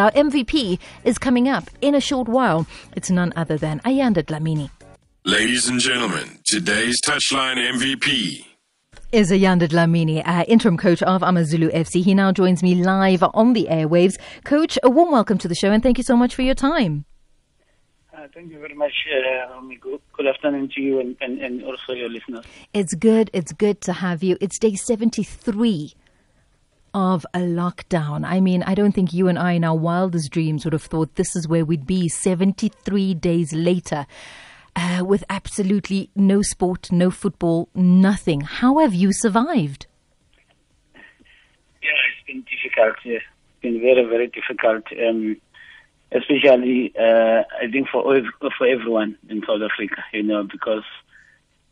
Our MVP is coming up in a short while. It's none other than Ayanda Dlamini. Ladies and gentlemen, today's touchline MVP is Ayanda Dlamini, uh, interim coach of Amazulu FC. He now joins me live on the airwaves. Coach, a warm welcome to the show and thank you so much for your time. Uh, thank you very much, uh, Good, good afternoon to you and, and, and also your listeners. It's good. It's good to have you. It's day 73 of a lockdown. I mean, I don't think you and I, in our wildest dreams, would have thought this is where we'd be 73 days later. Uh, with absolutely no sport, no football, nothing. How have you survived? Yeah, it's been difficult. Yeah. It's been very, very difficult. Um, especially, uh, I think for for everyone in South Africa, you know, because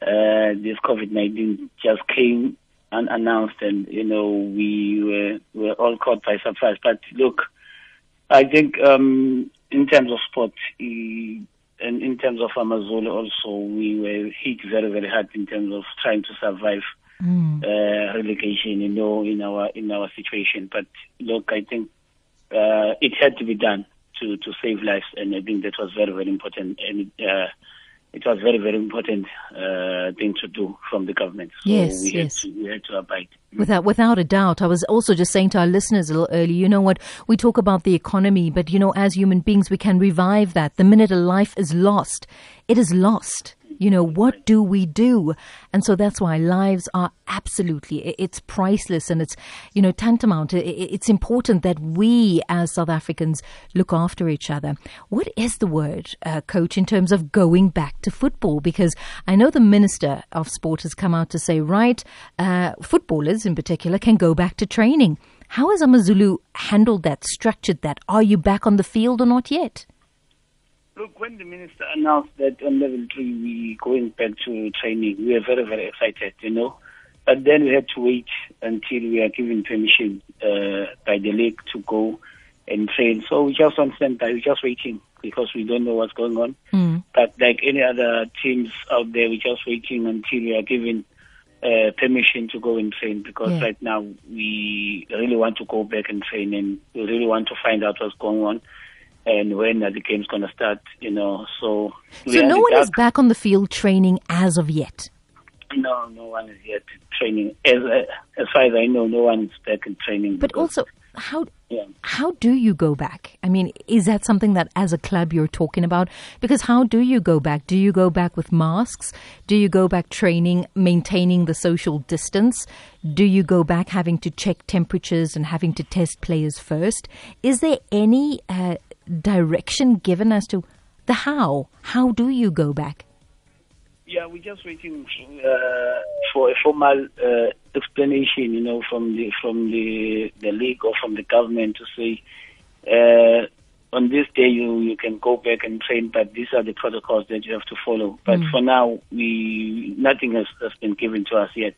uh, this COVID nineteen just came unannounced, and you know we were were all caught by surprise. But look, I think um, in terms of sport, and in terms of Amazulu also, we were hit very very hard in terms of trying to survive mm. uh, relegation. You know, in our in our situation. But look, I think uh, it had to be done to to save lives, and I think that was very very important. And uh, it was very, very important uh, thing to do from the government. So yes, we yes. Had to, we had to abide. Without, without a doubt. I was also just saying to our listeners a little earlier, you know what, we talk about the economy, but you know, as human beings, we can revive that. The minute a life is lost, it is lost. You know, what do we do? And so that's why lives are absolutely, it's priceless and it's, you know, tantamount. It's important that we as South Africans look after each other. What is the word, uh, coach, in terms of going back to football? Because I know the Minister of Sport has come out to say, right, uh, footballers in particular can go back to training. How has Amazulu handled that, structured that? Are you back on the field or not yet? Look, when the minister announced that on level three we going back to training, we were very, very excited, you know. But then we had to wait until we are given permission uh, by the league to go and train. So we just on standby, we're just waiting because we don't know what's going on. Mm. But like any other teams out there, we're just waiting until we are given uh, permission to go and train because yeah. right now we really want to go back and train and we really want to find out what's going on and when are the games going to start, you know. So, so no one is back on the field training as of yet? No, no one is yet training. As, uh, as far as I know, no one is back in training. But also, how yeah. how do you go back? I mean, is that something that as a club you're talking about? Because how do you go back? Do you go back with masks? Do you go back training, maintaining the social distance? Do you go back having to check temperatures and having to test players first? Is there any uh, direction given as to the how? How do you go back? Yeah, we're just waiting uh, for a formal uh, explanation, you know, from the from the the league or from the government to say uh, on this day you you can go back and train, but these are the protocols that you have to follow. But mm. for now, we nothing has, has been given to us yet.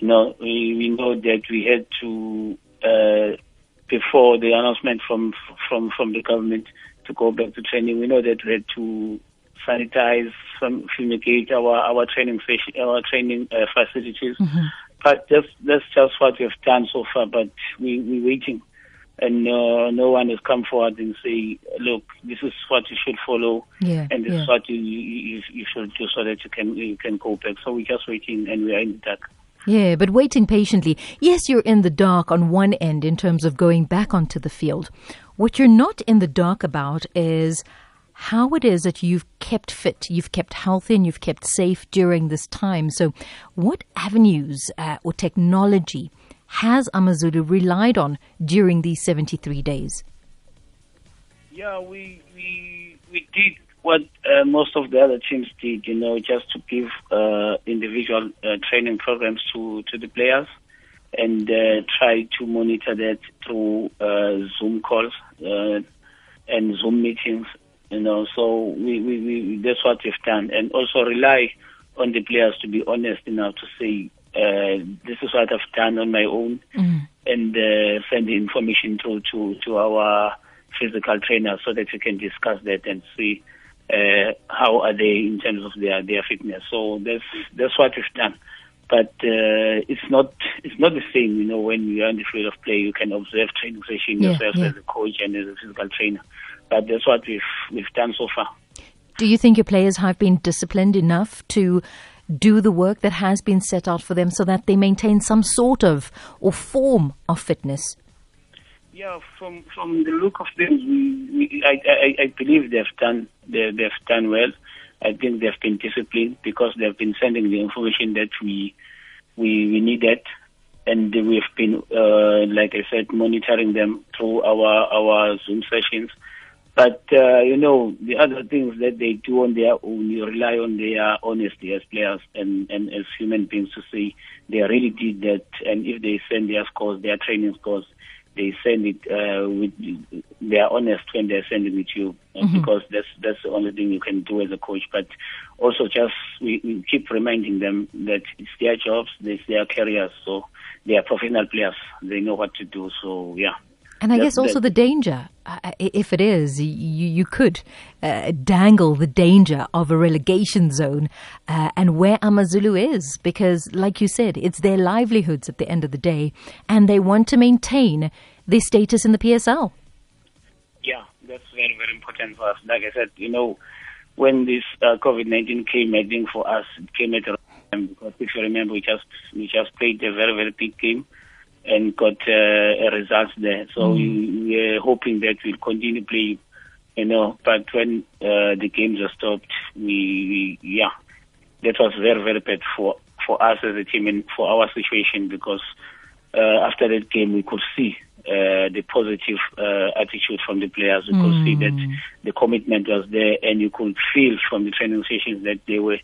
You know, we, we know that we had to uh, before the announcement from from from the government to go back to training. We know that we had to sanitize, fumigate our our training our training uh, facilities. Mm-hmm. But that's that's just what we've done so far. But we we're waiting, and uh, no one has come forward and say, look, this is what you should follow, yeah, and this yeah. is what you, you you should do so that you can you can go back. So we're just waiting, and we are in the dark. Yeah, but waiting patiently. Yes, you're in the dark on one end in terms of going back onto the field. What you're not in the dark about is how it is that you've kept fit, you've kept healthy, and you've kept safe during this time. So, what avenues uh, or technology has Amazulu relied on during these 73 days? Yeah, we, we, we did what uh, most of the other teams did, you know, just to give uh, individual uh, training programs to, to the players and uh, try to monitor that through uh, Zoom calls uh, and Zoom meetings, you know. So we, we, we, that's what we've done, and also rely on the players to be honest enough to say, this is what I've done on my own, mm. and send the information through to, to our physical trainer so that we can discuss that and see uh, how are they in terms of their, their fitness. So that's that's what we've done. but uh, it's not it's not the same. You know, when you are in the field of play, you can observe training session Yeah, yourself yeah. as a coach and as a physical trainer. But that's what we've we've done so far. Do you think your players have been disciplined enough to do the work that has been set out for them so that they maintain some sort of or form of fitness? Yeah, from from the look of things, I, I I believe they've done they, they've done well. I think they've been disciplined because they've been sending the information that we we, we needed, and we've been uh, like I said monitoring them through our our Zoom sessions. But uh, you know the other things that they do on their own, you rely on their honesty as players and, and as human beings to say they really did that. And if they send their scores, their training scores, they send it uh, with they are honest when they're sending it to you uh, because that's that's the only thing you can do as a coach. But also just we, we keep reminding them that it's their jobs, it's their careers, so they are professional players. They know what to do. So yeah. And I guess also that- the danger, uh, if it is, you, you could uh, dangle the danger of a relegation zone uh, and where Amazulu is, because, like you said, it's their livelihoods at the end of the day, and they want to maintain their status in the PSL. Yeah, that's very, very important for us. Like I said, you know, when this uh, COVID-19 came, I think for us, it came at a time because if you remember, we just, we just played a very, very big game and got uh, a result there. So we, we're hoping that we'll continue playing, you know, but when uh, the games are stopped, we, we, yeah, that was very, very bad for, for us as a team and for our situation because uh, after that game we could see uh, the positive uh, attitude from the players. We could see that the commitment was there, and you could feel from the training sessions that they were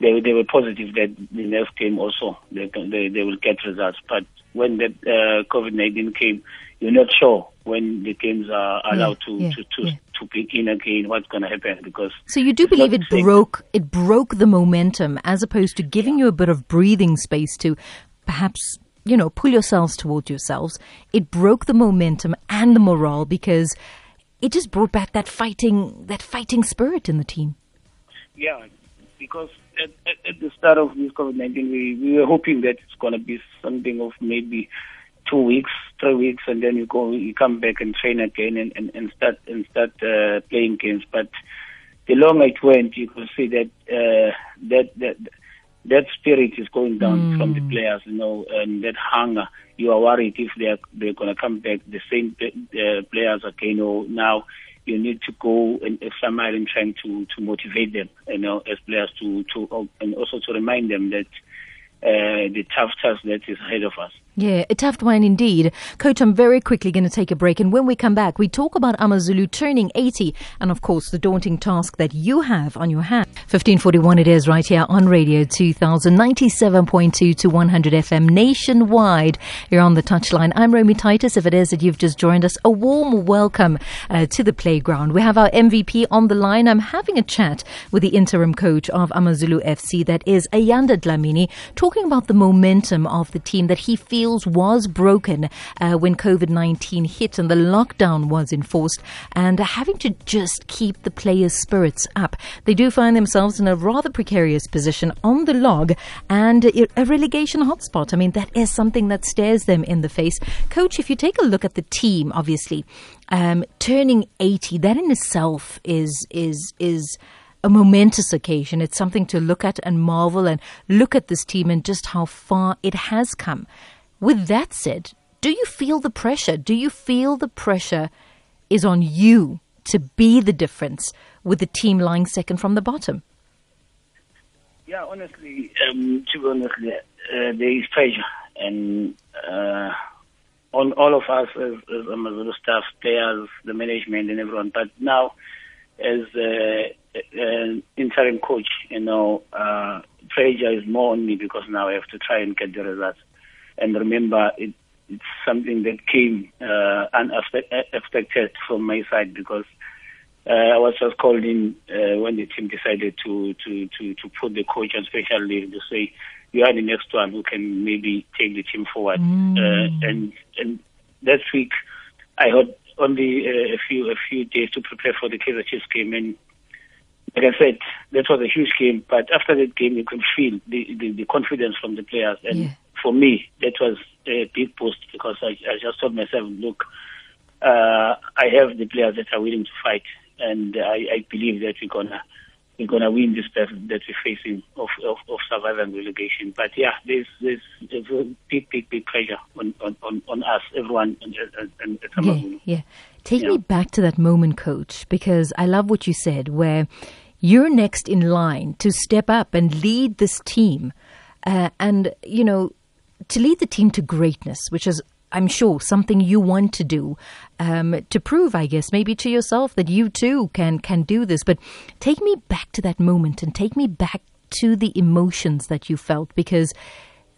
they, they were positive that the next game also they they, they will get results. But when that uh, COVID nineteen came, you're not sure when the games are allowed to, yeah, to to yeah. to begin again. What's going to happen? Because So you do believe it the broke it broke the momentum as opposed to giving you a bit of breathing space to perhaps you know pull yourselves towards yourselves. It broke the momentum and the morale because it just brought back that fighting that fighting spirit in the team. Yeah, because at, at, at the start of this COVID nineteen, we, we were hoping that it's going to be something of maybe two weeks, three weeks, and then you go, you come back and train again and, and, and start and start uh, playing games. But the longer it went, you could see that uh, that that that spirit is going down from the players, you know, and that hunger. You are worried if they are they're going to come back the same uh, players again, or now you need to go and extra mile in trying to to motivate them, you know, as players to to and also to remind them that uh, the tough task that is ahead of us. Yeah, a tough one indeed. Coach, I'm very quickly going to take a break. And when we come back, we talk about Amazulu turning 80 and, of course, the daunting task that you have on your hands. 1541 it is right here on Radio 2000, 97.2 to 100 FM nationwide. You're on the touchline. I'm Romy Titus. If it is that you've just joined us, a warm welcome uh, to the playground. We have our MVP on the line. I'm having a chat with the interim coach of Amazulu FC, that is Ayanda Dlamini, talking about the momentum of the team that he feels was broken uh, when COVID 19 hit and the lockdown was enforced, and having to just keep the players' spirits up. They do find themselves in a rather precarious position on the log and a relegation hotspot. I mean, that is something that stares them in the face. Coach, if you take a look at the team, obviously, um, turning 80, that in itself is is is a momentous occasion. It's something to look at and marvel and look at this team and just how far it has come. With that said, do you feel the pressure? Do you feel the pressure is on you to be the difference with the team lying second from the bottom? Yeah, honestly, um, to be honest, uh, there is pressure, and uh, on all of us as, as Amazulu staff, players, the management, and everyone. But now, as uh, an interim coach, you know, uh, pressure is more on me because now I have to try and get the results. And remember, it, it's something that came uh, unexpected from my side because uh, I was just called in uh, when the team decided to, to, to, to put the coach on special leave to say you are the next one who can maybe take the team forward. Uh, and and that week I had only uh, a few a few days to prepare for the Kaiser Chiefs game, and like I said, that was a huge game. But after that game, you could feel the, the, the confidence from the players. And Yeah. For me, that was a big boost because I, I just told myself, look, uh, I have the players that are willing to fight, and I, I believe that we're gonna we're gonna win this battle that we're facing of, of, of survival and relegation. But yeah, there's there's, there's a big big big pressure on on, on, on us, everyone, and, and, and Yeah, yeah. Take Yeah. me back to that moment, coach, because I love what you said, where you're next in line to step up and lead this team, uh, and you know, to lead the team to greatness, which is. I'm sure something you want to do um, to prove, I guess, maybe to yourself that you too can can do this. But take me back to that moment and take me back to the emotions that you felt because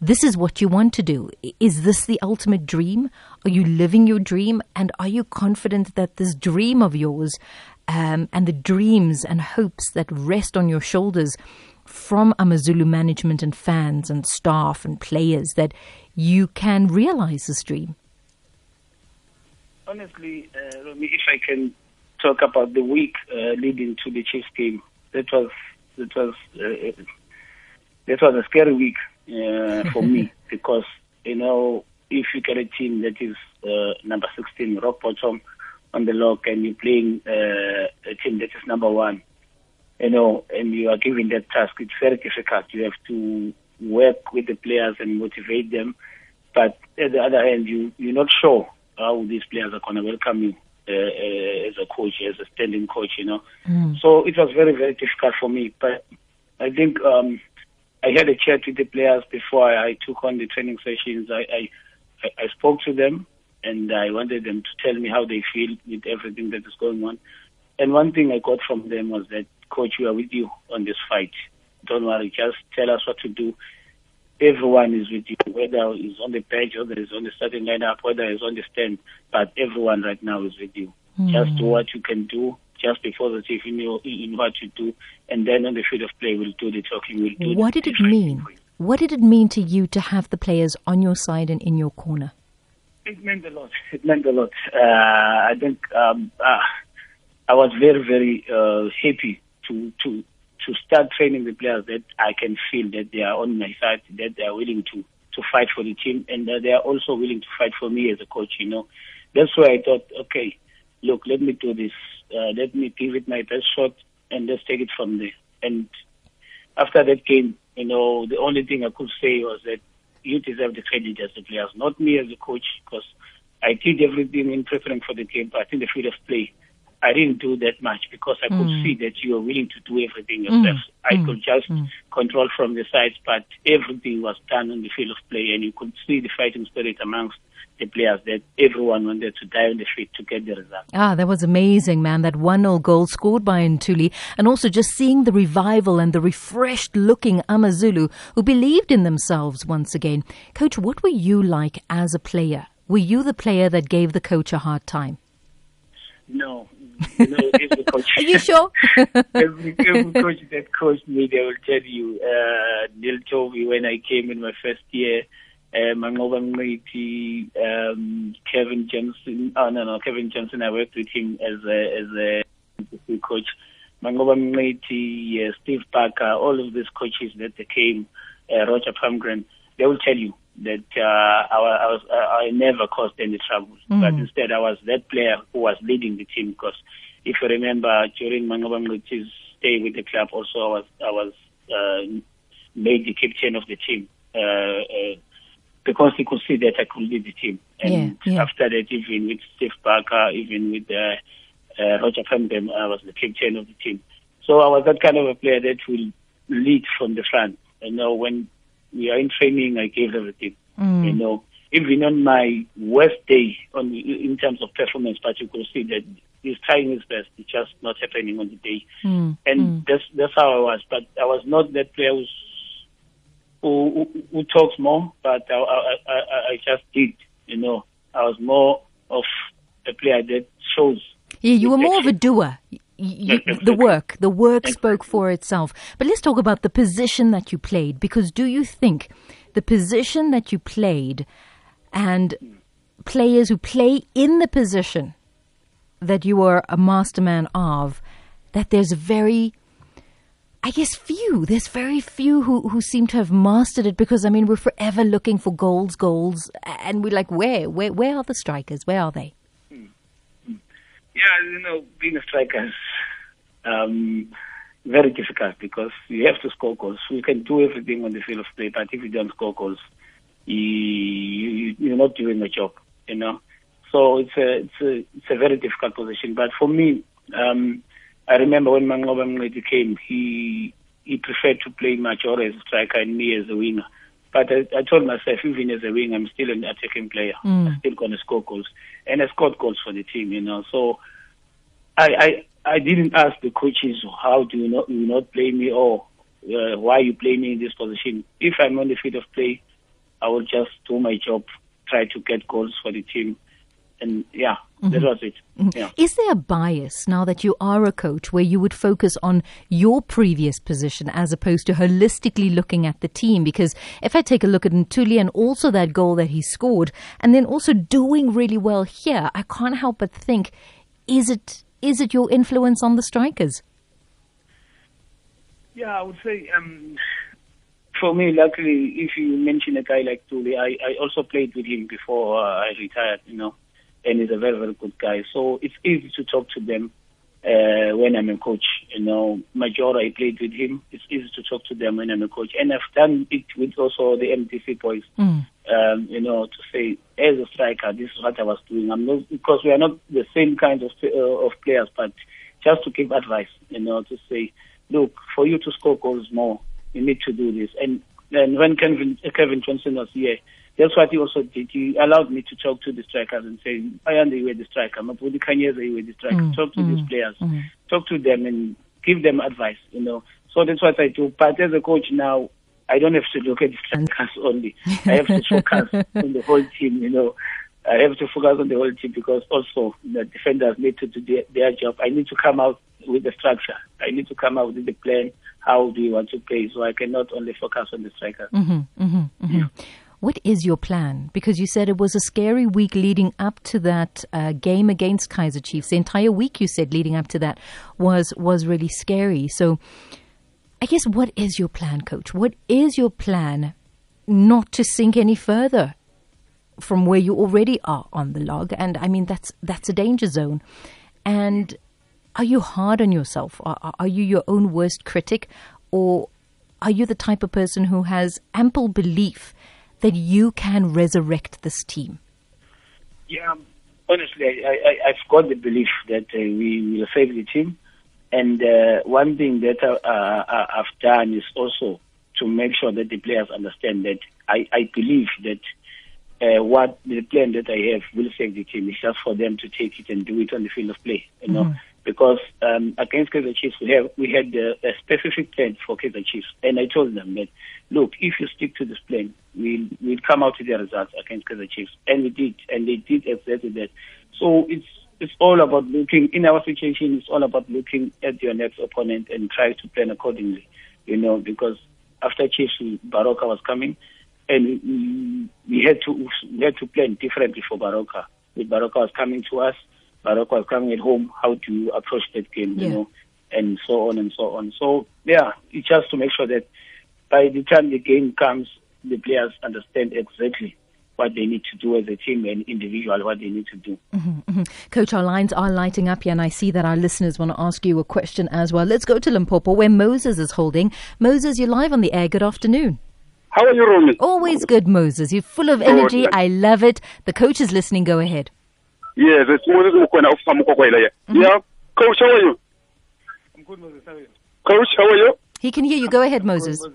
this is what you want to do. Is this the ultimate dream? Are you living your dream? And are you confident that this dream of yours um, and the dreams and hopes that rest on your shoulders from Amazulu management and fans and staff and players that you can realize this dream? Honestly, uh, Romy, if I can talk about the week uh, leading to the Chiefs game, that was that was uh, that was a scary week uh, for me because you know if you get a team that is uh, number 16, rock bottom on the log, and you're playing uh, a team that is number one, you know, and you are given that task, it's very difficult. You have to work with the players and motivate them. But at the other hand, you, you're not sure how these players are going to welcome you uh, as a coach, as a standing coach, you know. So it was very, very difficult for me. But I think um, I had a chat with the players before I took on the training sessions. I, I- I spoke to them and I wanted them to tell me how they feel with everything that is going on. And one thing I got from them was that, Coach, we are with you on this fight. Don't worry, just tell us what to do. Everyone is with you, whether it's on the bench, whether it's on the starting lineup, whether it's on the stand, but everyone right now is with you. Just do what you can do. Just be positive in, your, in what you do, and then on the field of play, we'll do the talking. We'll do What the did it mean? What did it mean to you to have the players on your side and in your corner? It meant a lot. It meant a lot. Uh, I think um, uh, I was very, very uh, happy to to to start training the players that I can feel that they are on my side, that they are willing to to fight for the team, and that they are also willing to fight for me as a coach. You know, that's why I thought, okay, look, let me do this. Uh, let me give it my best shot, and let's take it from there. And after that game, you know, the only thing I could say was that you deserve the credit as the players, not me as a coach, because I did everything in preparing for the game, but in the field of play, I didn't do that much because I could mm. see that you were willing to do everything yourself. Mm. I mm. could just control from the sides, but everything was done on the field of play, and you could see the fighting spirit amongst the players that everyone wanted to die on the field to get the result. Ah, that was amazing, man. That 1 0 goal scored by Ntuli. And also just seeing the revival and the refreshed looking Amazulu who believed in themselves once again. Coach, what were you like as a player? Were you the player that gave the coach a hard time? No, you know, every coach. Are you sure? every, every coach that coached me, they will tell you. Uh, Neil told me when I came in my first year, uh, Manqoba Mngqithi, um, Kevin Johnson. Oh no, no, Kevin Johnson. I worked with him as a as a coach. Manqoba Mngqithi, uh, Steve Parker, all of these coaches that they came, uh, Roger Palmgren, they will tell you that uh, I, I was uh, I never caused any trouble, but instead I was that player who was leading the team. Because if you remember, during Manqoba Mngqithi's stay with the club, also I was I was uh, made the captain of the team. Uh, uh, because he could see that I could lead the team. And Yeah, yeah. after that, even with Steve Parker, even with uh, uh, Roger Palmgren, I was the captain of the team. So I was that kind of a player that will lead from the front. You know, when we are in training, I gave everything. Mm. You know, even on my worst day, on in terms of performance, but you could see that he's trying his best. It's just not happening on the day. Mm. And mm. that's that's how I was. But I was not that player who's who, who, who talks more, but I, I, I, I just did, you know. I was more of a player that shows. Yeah, you were more of a doer. You, the work, the work spoke for itself. But let's talk about the position that you played. Because do you think the position that you played and players who play in the position that you are a masterman of, that there's very I guess few. There's very few who, who seem to have mastered it because I mean we're forever looking for goals, goals, and we're like, where, where, where are the strikers? Where are they? Yeah, you know, being a striker is um, very difficult because you have to score goals. You can do everything on the field of play, but if you don't score goals, you, you, you're not doing the job. You know, so it's a it's a it's a very difficult position. But for me, um, I remember when Manqoba came, he he preferred to play Majoro as a striker and me as a winger. But I, I told myself, even as a wing, I'm still an attacking player. Mm. I'm still going to score goals, and I scored goals for the team. You know, so I I, I didn't ask the coaches how do you not you not play me or uh, why you play me in this position. If I'm on the field of play, I will just do my job, try to get goals for the team, and yeah, that was it. Yeah. Is there a bias now that you are a coach where you would focus on your previous position as opposed to holistically looking at the team? Because if I take a look at Ntuli and also that goal that he scored, and then also doing really well here, I can't help but think, is it is it your influence on the strikers? Yeah, I would say um, for me, luckily, if you mention a guy like Ntuli, I, I also played with him before uh, I retired, you know, and he's a very, very good guy. So it's easy to talk to them uh, when I'm a coach. You know, Majoro, I played with him. It's easy to talk to them when I'm a coach. And I've done it with also the MDC boys, Mm. um, you know, to say, as a striker, this is what I was doing. I'm not, because we are not the same kind of, uh, of players, but just to give advice, you know, to say, look, for you to score goals more, you need to do this. And then when Kevin, Kevin Johnson was here, that's what he also did. He allowed me to talk to the strikers and say, I am the striker. Mabhuti Khenyeza, you were the striker. Mm, Talk to mm, these players. mm. Talk to them and give them advice, you know. So that's what I do. But as a coach now, I don't have to look at the strikers only. I have to focus on the whole team, you know. I have to focus on the whole team because also the defenders need to do their, their job. I need to come out with the structure. I need to come out with the plan. How do you want to play? So I cannot only focus on the striker. hmm hmm hmm What is your plan? Because you said it was a scary week leading up to that uh, game against Kaiser Chiefs. The entire week you said leading up to that was was really scary. So, I guess what is your plan, Coach? What is your plan not to sink any further from where you already are on the log? And I mean that's that's a danger zone. And are you hard on yourself? Are, are- are you your own worst critic, or are you the type of person who has ample belief that you can resurrect this team? Yeah, honestly, I, I, I've got the belief that uh, we will save the team. And uh, one thing that uh, uh, I've done is also to make sure that the players understand that I, I believe that uh, what the plan that I have will save the team. It's just for them to take it and do it on the field of play, you know. Because um, against Kaiser Chiefs, we have we had a specific plan for Kaiser Chiefs, and I told them that, look, if you stick to this plan, we'll we'll come out with the results against Kaiser Chiefs, and we did, and they did exactly that. So it's it's all about looking in our situation. It's all about looking at your next opponent and try to plan accordingly, you know. Because after Chiefs, Baroka was coming, and we, had to we had to plan differently for Baroka. Baroka was coming to us, Baroka was coming at home. How to you approach that game, Yeah. you know, and so on and so on. So yeah, it's just to make sure that by the time the game comes, the players understand exactly what they need to do as a team and individual what they need to do. Mhm. Coach, our lines are lighting up here, and I see that our listeners want to ask you a question as well. Let's go to Limpopo, where Moses is holding. Moses, you're live on the air. Good afternoon. How are you, Romy? Always good, Moses. You're full of energy. I love it. The coach is listening. Go ahead. Yes, it's Moses Mukwena of Samukokwela here. Yeah. Coach, how are you? I'm good, Moses. How are you? Coach, how are you? He can hear you. Go ahead, Moses. Uh,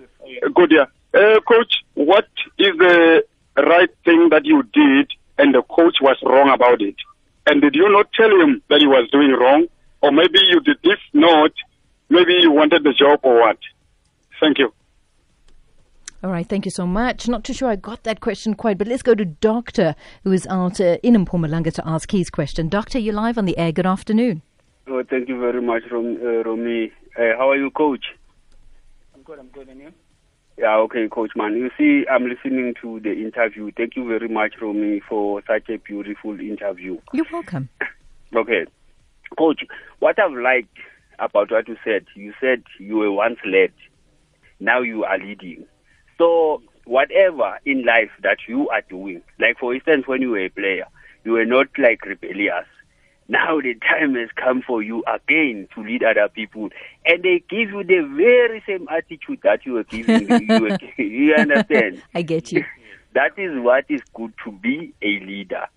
Good, yeah. Uh, coach, what is the right thing that you did and the coach was wrong about it? And did you not tell him that he was doing wrong? Or maybe you did, if not, maybe you wanted the job or what? Thank you. All right, thank you so much. Not too sure I got that question quite, but let's go to Doctor, who is out uh, in Mpumalanga to ask his question. Doctor, you're live on the air. Good afternoon. Oh, thank you very much, Rom, uh, Romy. Uh, how are you, coach? I'm good. I'm good. And you? Yeah, okay, Coach Man. You see, I'm listening to the interview. Thank you very much, Romy, for such a beautiful interview. You're welcome. Okay. Coach, what I've liked about what you said. You said you were once led, now you are leading. So whatever in life that you are doing, like for instance, when you were a player, you were not like rebellious. Now the time has come for you again to lead other people, and they give you the very same attitude that you were giving. you, were, you understand? I get you. That is what is good to be a leader.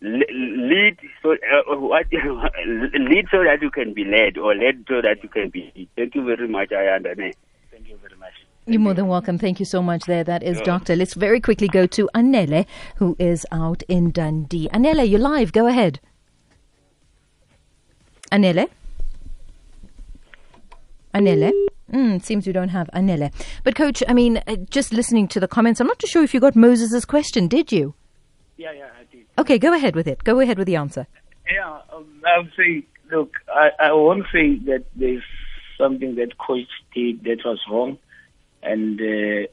lead so uh, what lead so that you can be led, or led so that you can be. Thank you very much, I understand. Thank you very much. You're more than welcome. Thank you so much there. That is Doctor. Let's very quickly go to Anele, who is out in Dundee. Anele, you're live. Go ahead. Anele? Anele? Mm, seems we don't have Anele. But, Coach, I mean, uh, just listening to the comments, I'm not too sure if you got Moses' question, did you? Yeah, yeah, I did. Okay, go ahead with it. Go ahead with the answer. Yeah, um, I would say, look, I, I won't say that there's something that coach did that was wrong, and uh,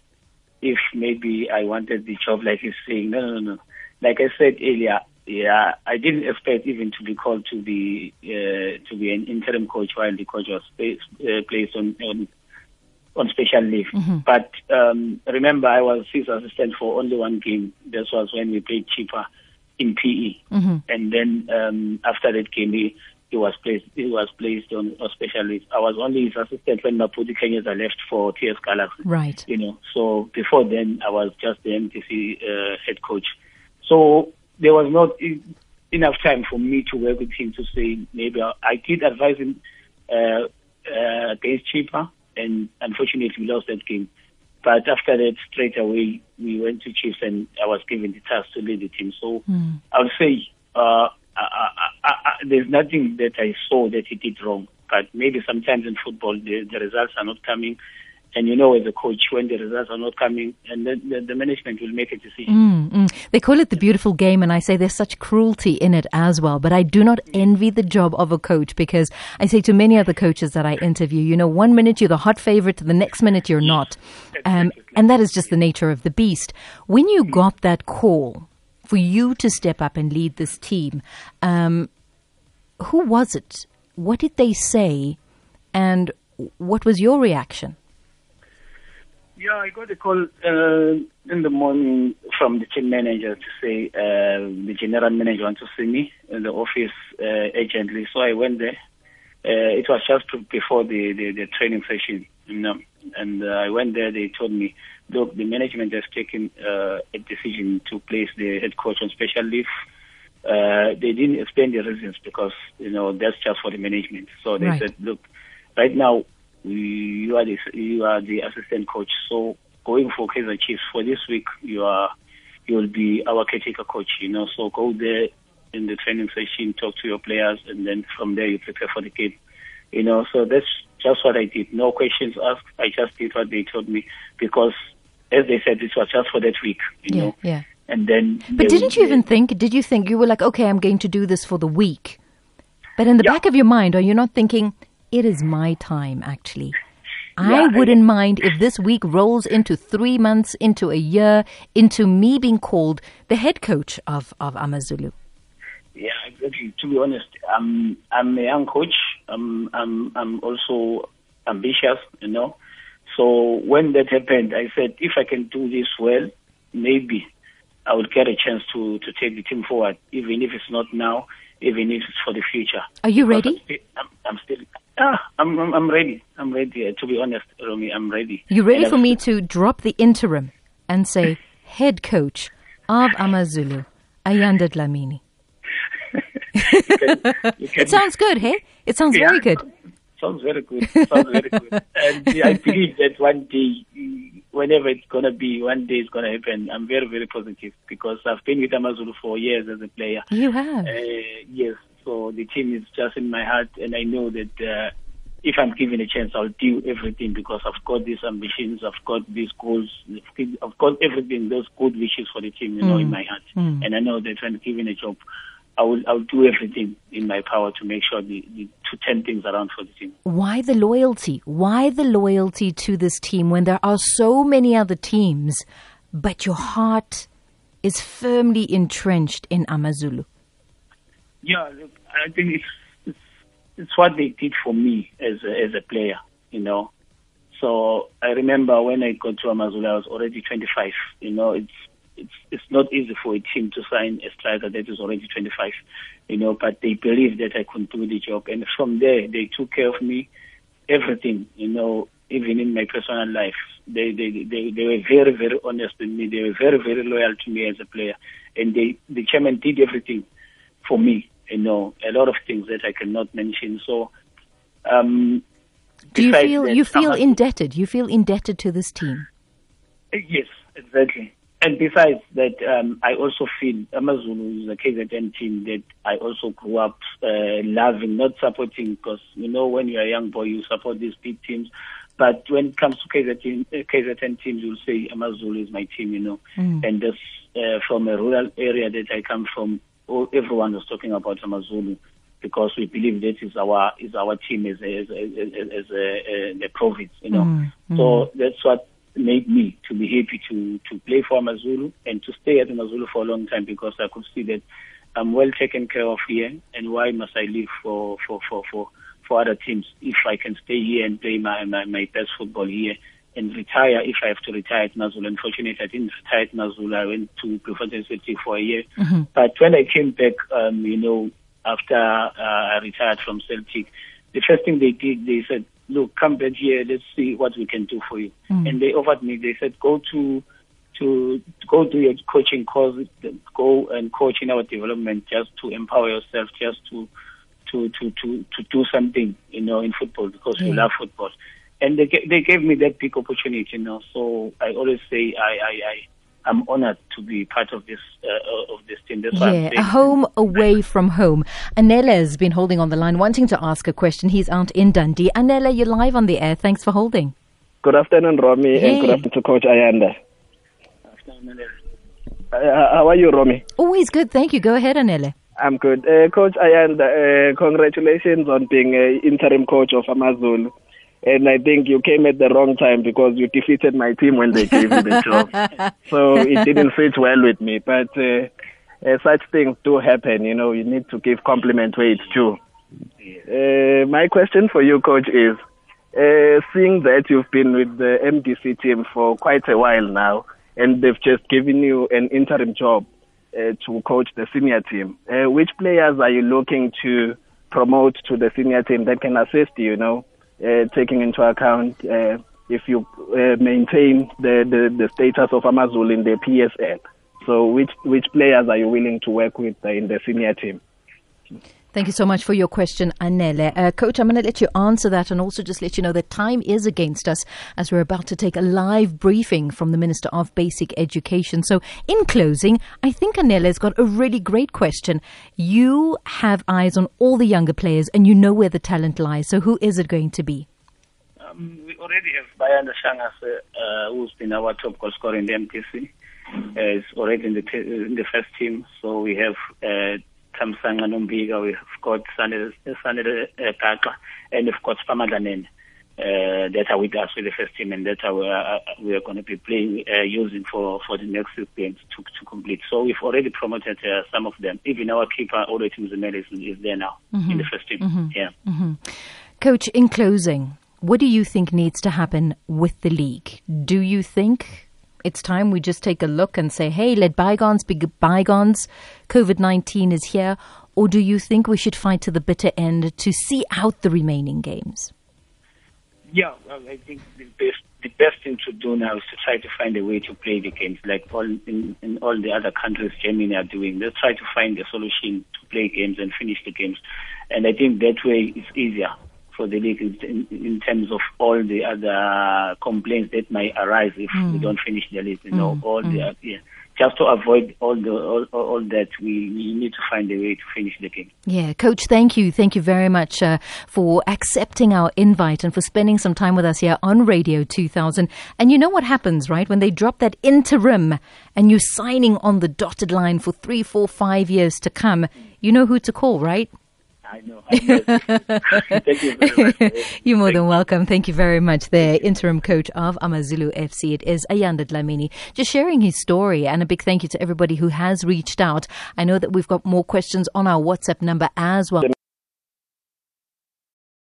if maybe I wanted the job, like he's saying, no, no, no. Like I said earlier, yeah, I didn't expect even to be called to be uh, to be an interim coach while the coach was placed, uh, placed on, on on special leave. Mm-hmm. But um, remember, I was his assistant for only one game. This was when we played Chippa in PE, Mm-hmm. and then um, after that game, he, he was placed he was placed on a special leave. I was only his assistant when Mabhuti Khenyeza left for TS Galaxy Right. you know. So before then, I was just the MDC uh, head coach. So there was not enough time for me to work with him to say maybe I, I did advise him uh, uh, against Chippa, and unfortunately we lost that game. But after that, straight away we went to Chiefs, and I was given the task to lead the team. So I would say uh, I, I, I, there's nothing that I saw that he did wrong. But maybe sometimes in football the, the results are not coming, and you know as a coach when the results are not coming, and then the, the management will make a decision. Mm, mm. They call it the beautiful game, and I say there's such cruelty in it as well. But I do not envy the job of a coach because I say to many other coaches that I interview, you know, one minute you're the hot favorite, the next minute you're not. Um, and that is just the nature of the beast. When you got that call for you to step up and lead this team, um, who was it? What did they say? And what was your reaction? Yeah, I got a call uh, in the morning from the team manager to say uh, the general manager wants to see me in the office uh, urgently. So I went there. Uh, it was just before the, the, the training session, you know. And uh, I went there. They told me, look, the management has taken uh, a decision to place the head coach on special leave. Uh, they didn't explain the reasons because you know that's just for the management. So they Right. said, look, right now you are the you are the assistant coach. So going for Kaiser Chiefs for this week, you are you will be our caretaker coach. You know, so go there in the training session, talk to your players, and then from there you prepare for the game. You know, so that's just what I did. No questions asked. I just did what they told me because, as they said, this was just for that week. You Yeah, know, yeah. And then. But didn't you even think, did you think, you were like, okay, I'm going to do this for the week. But in the Yeah. back of your mind, are you not thinking, it is my time, actually? I Yeah, I- wouldn't mind if this week rolls into three months, into a year, into me being called the head coach of, of Amazulu. Yeah, exactly. To be honest, I'm I'm a young coach. I'm I'm I'm also ambitious, you know. So when that happened, I said if I can do this well, maybe I would get a chance to to take the team forward, even if it's not now, even if it's for the future. Are you ready? I'm I'm, still ah, I'm, I'm I'm ready. I'm ready. Uh, to be honest, Romy, I'm ready. You ready for me to drop the interim and say, head coach of Amazulu, Ayanda Dlamini? It sounds good, hey? It sounds Yeah. very good. Sounds very good. Sounds very good. And I believe that one day, whenever it's gonna be, one day it's gonna happen. I'm very, very positive because I've been with Amazulu for years as a player. You have. Uh, yes, so the team is just in my heart, and I know that uh, if I'm given a chance, I'll do everything because I've got these ambitions, I've got these goals, I've got everything, those good wishes for the team, you know, in my heart. And I know that when given a job, I will I'll do everything in my power to make sure the, the to turn things around for the team. Why the loyalty? Why the loyalty to this team when there are so many other teams, but your heart is firmly entrenched in Amazulu? Yeah, look, I think it's, it's it's what they did for me as a, as a player, you know. So I remember when I got to Amazulu, I was already 25. You know, it's it's it's not easy for a team to sign a striker that is already 25. You know, but they believed that I could do the job, and from there they took care of me, everything. You know, even in my personal life, they they they, they were very very honest with me. They were very very loyal to me as a player, and they the chairman did everything for me. You know, a lot of things that I cannot mention. So. Um, do you feel you feel indebted? You feel indebted to this team. Yes, exactly. And besides that, um, I also feel Amazulu is a KZN team that I also grew up uh, loving, not supporting, because you know when you're a young boy, you support these big teams. But when it comes to KZN, uh, KZN teams, you'll say Amazulu is my team, you know. And this, uh, from a rural area that I come from, all, everyone was talking about Amazulu because we believe that is our is our team as a, as a, as a, as a, a province, you know. So that's what made me to be happy to to play for Amazulu and to stay at Amazulu for a long time because I could see that I'm well taken care of here and why must I leave for for for for, for other teams if I can stay here and play my, my, my best football here and retire if I have to retire at Mazulu. Unfortunately, I didn't retire at Mazulu. I went to Bloemfontein City for a year. But when I came back, um, you know, after uh, I retired from Celtic, the first thing they did, they said, look, come back here, let's see what we can do for you. Mm. And they offered me, they said, go to to go do your coaching course, go and coach in our development just to empower yourself, just to to to to to do something, you know, in football because you love football. And they they gave me that big opportunity, you know. So I always say I I I I'm honored to be part of this uh, of this team. That's Yeah, a home away from home. Anela has been holding on the line, wanting to ask a question. He's out in Dundee. Anela, you're live on the air. Thanks for holding. Good afternoon, Romy, Hey. and good afternoon to Coach Ayanda. Uh, how are you, Romy? Always good. Thank you. Go ahead, Anela. I'm good. Uh, coach Ayanda, uh, congratulations on being uh, interim coach of Amazulu. And I think you came at the wrong time because you defeated my team when they gave you the job. so it didn't fit well with me. But uh, uh, such things do happen. You know, you need to give compliment where it's due. Uh, my question for you, coach, is uh, seeing that you've been with the MDC team for quite a while now, and they've just given you an interim job uh, to coach the senior team. Uh, which players are you looking to promote to the senior team that can assist you? You know, taking into account uh, if you uh, maintain the, the, the status of Amazulu in the PSL. So, which which players are you willing to work with uh, in the senior team? Thank you so much for your question, Anele. Uh, Coach, I'm going to let you answer that and also just let you know that time is against us as we're about to take a live briefing from the Minister of Basic Education. So, in closing, I think Anele's got a really great question. You have eyes on all the younger players and you know where the talent lies. So, who is it going to be? Um, we already have Bayanda Shangas, uh, who's been our top goal scorer in the MDC. Uh, is already in the t- in the first team. So we have uh, Tamsanga Nombiga, we've got Sanele Sanele, uh, Kaka, and of course Pamadlanen. Uh, that are with us with the first team, and that are we are, we are going to be playing uh, using for for the next six games to to complete. So we've already promoted uh, some of them. Even our keeper, Olo Timzimele, is, is there now in the first team. Yeah. Coach, in closing, what do you think needs to happen with the league? Do you think it's time we just take a look and say, hey, let bygones be bygones? COVID 19 is here. Or do you think we should fight to the bitter end to see out the remaining games? Yeah, well, I think the best the best thing to do now is to try to find a way to play the games, like all in, in all the other countries Germany are doing. Let's try to find a solution to play games and finish the games, and I think that way it's easier for the league in, in, terms of all the other complaints that might arise if we mm. don't finish the league. You know, mm. all the mm. yeah. Just to avoid all the all, all that, we, we need to find a way to finish the game. Yeah, Coach, thank you. Thank you very much uh, for accepting our invite and for spending some time with us here on Radio 2000. And you know what happens, right? When they drop that interim and you're signing on the dotted line for three, four, five years to come, you know who to call, right? I know. Thank you very much. You're more than welcome. Thank you very much. There, interim coach of Amazulu FC. It is Ayanda Dlamini, just sharing his story. And a big thank you to everybody who has reached out. I know that we've got more questions on our WhatsApp number as well.